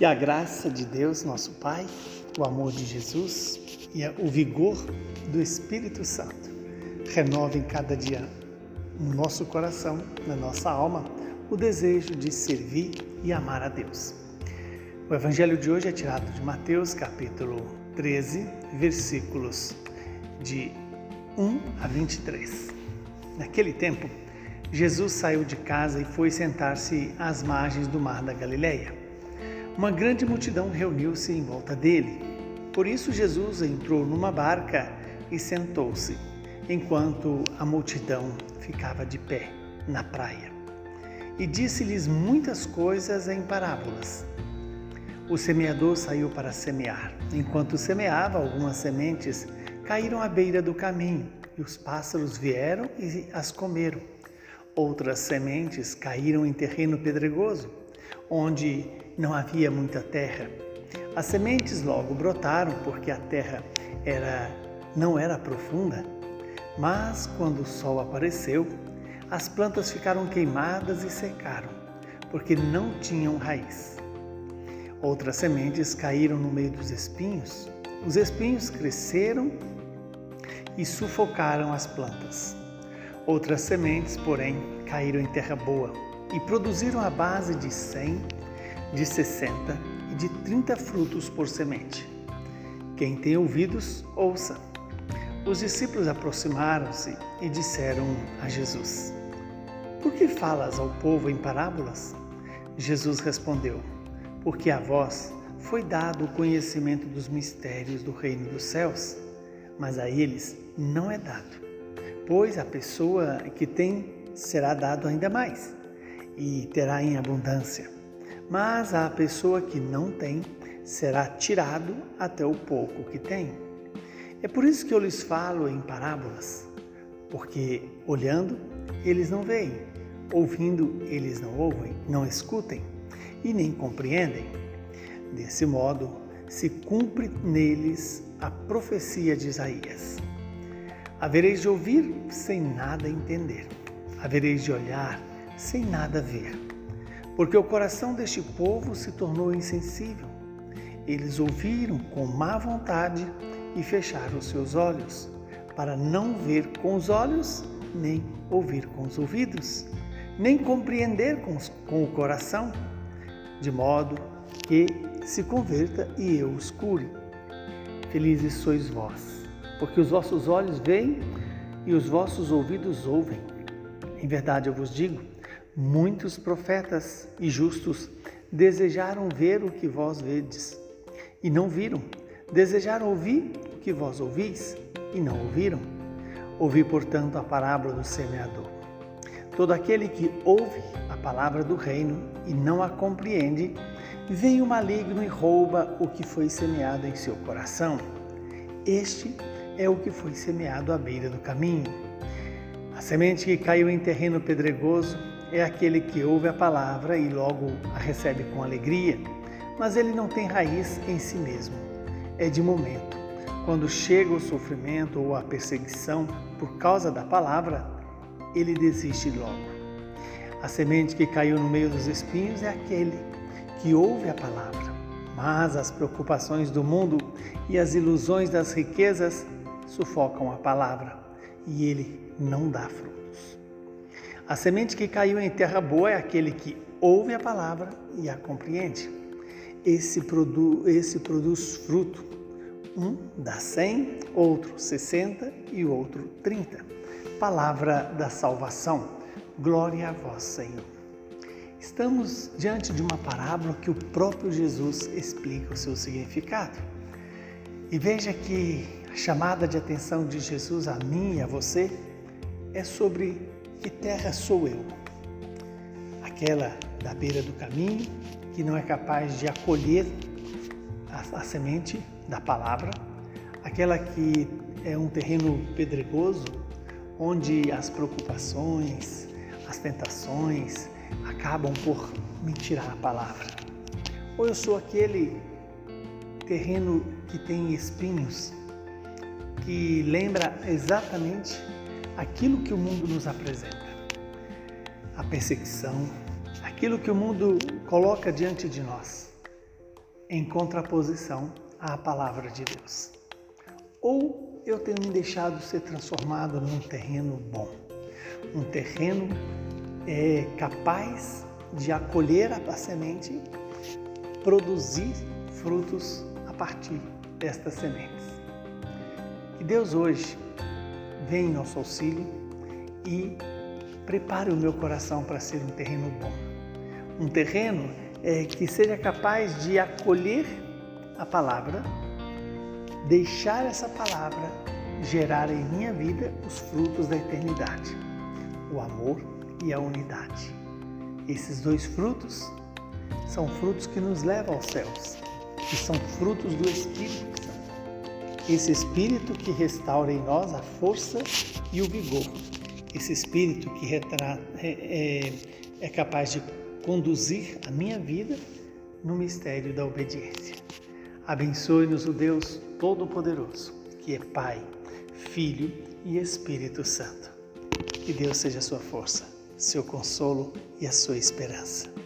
Que a graça de Deus, nosso Pai, o amor de Jesus e o vigor do Espírito Santo renovem cada dia no nosso coração, na nossa alma, o desejo de servir e amar a Deus. O evangelho de hoje é tirado de Mateus, capítulo 13, versículos de 1 a 23. Naquele tempo, Jesus saiu de casa e foi sentar-se às margens do mar da Galileia. Uma grande multidão reuniu-se em volta dele. Por isso Jesus entrou numa barca e sentou-se, enquanto a multidão ficava de pé na praia. E disse-lhes muitas coisas em parábolas. O semeador saiu para semear. Enquanto semeava, algumas sementes caíram à beira do caminho, e os pássaros vieram e as comeram. Outras sementes caíram em terreno pedregoso, onde não havia muita terra. As sementes logo brotaram porque a terra era não era profunda, mas quando o sol apareceu, as plantas ficaram queimadas e secaram, porque não tinham raiz. Outras sementes caíram no meio dos espinhos. Os espinhos cresceram e sufocaram as plantas. Outras sementes, porém, caíram em terra boa e produziram a base de 100, de 60 e de 30 frutos por semente. Quem tem ouvidos, ouça. Os discípulos aproximaram-se e disseram a Jesus: Por que falas ao povo em parábolas? Jesus respondeu: Porque a vós foi dado o conhecimento dos mistérios do reino dos céus mas a eles não é dado, pois a pessoa que tem será dado ainda mais e terá em abundância, mas a pessoa que não tem será tirado até o pouco que tem. É por isso que eu lhes falo em parábolas, porque olhando eles não veem, ouvindo eles não ouvem, não escutem e nem compreendem. Desse modo, se cumpre neles a profecia de Isaías. Havereis de ouvir sem nada entender, havereis de olhar sem nada ver, porque o coração deste povo se tornou insensível. Eles ouviram com má vontade e fecharam os seus olhos, para não ver com os olhos, nem ouvir com os ouvidos, nem compreender com, com o coração, de modo que se converta e eu os cure. Felizes sois vós, porque os vossos olhos veem e os vossos ouvidos ouvem. Em verdade eu vos digo, muitos profetas e justos desejaram ver o que vós vedes e não viram, desejaram ouvir o que vós ouvis e não ouviram. Ouvi, portanto, a parábola do semeador. Todo aquele que ouve a palavra do reino e não a compreende, vem o maligno e rouba o que foi semeado em seu coração. Este é o que foi semeado à beira do caminho. A semente que caiu em terreno pedregoso é aquele que ouve a palavra e logo a recebe com alegria, mas ele não tem raiz em si mesmo. É de momento. Quando chega o sofrimento ou a perseguição por causa da palavra, ele desiste logo. A semente que caiu no meio dos espinhos é aquele que ouve a palavra, mas as preocupações do mundo e as ilusões das riquezas sufocam a palavra e ele não dá frutos. A semente que caiu em terra boa é aquele que ouve a palavra e a compreende. Esse, produ esse produz fruto. Um dá cem, outro sessenta e o outro trinta. Palavra da salvação. Glória a vós, Senhor. Estamos diante de uma parábola que o próprio Jesus explica o seu significado. E veja que a chamada de atenção de Jesus a mim e a você é sobre que terra sou eu? Aquela da beira do caminho que não é capaz de acolher a, a semente da palavra, aquela que é um terreno pedregoso onde as preocupações, as tentações, acabam por me tirar a palavra. Ou eu sou aquele terreno que tem espinhos, que lembra exatamente aquilo que o mundo nos apresenta. A perseguição, aquilo que o mundo coloca diante de nós. em contraposição à palavra de Deus. Ou eu tenho me deixado ser transformado num terreno bom, um terreno é, capaz de acolher a semente, produzir frutos a partir destas sementes. Que Deus hoje venha em nosso auxílio e prepare o meu coração para ser um terreno bom. Um terreno é, que seja capaz de acolher a palavra, deixar essa palavra gerar em minha vida os frutos da eternidade, o amor e a unidade. Esses dois frutos são frutos que nos levam aos céus, que são frutos do Espírito. Esse Espírito que restaura em nós a força e o vigor. Esse Espírito que é, é, é capaz de conduzir a minha vida no mistério da obediência. Abençoe-nos o Deus Todo-Poderoso, que é Pai, Filho e Espírito Santo. Que Deus seja a sua força, seu consolo e a sua esperança.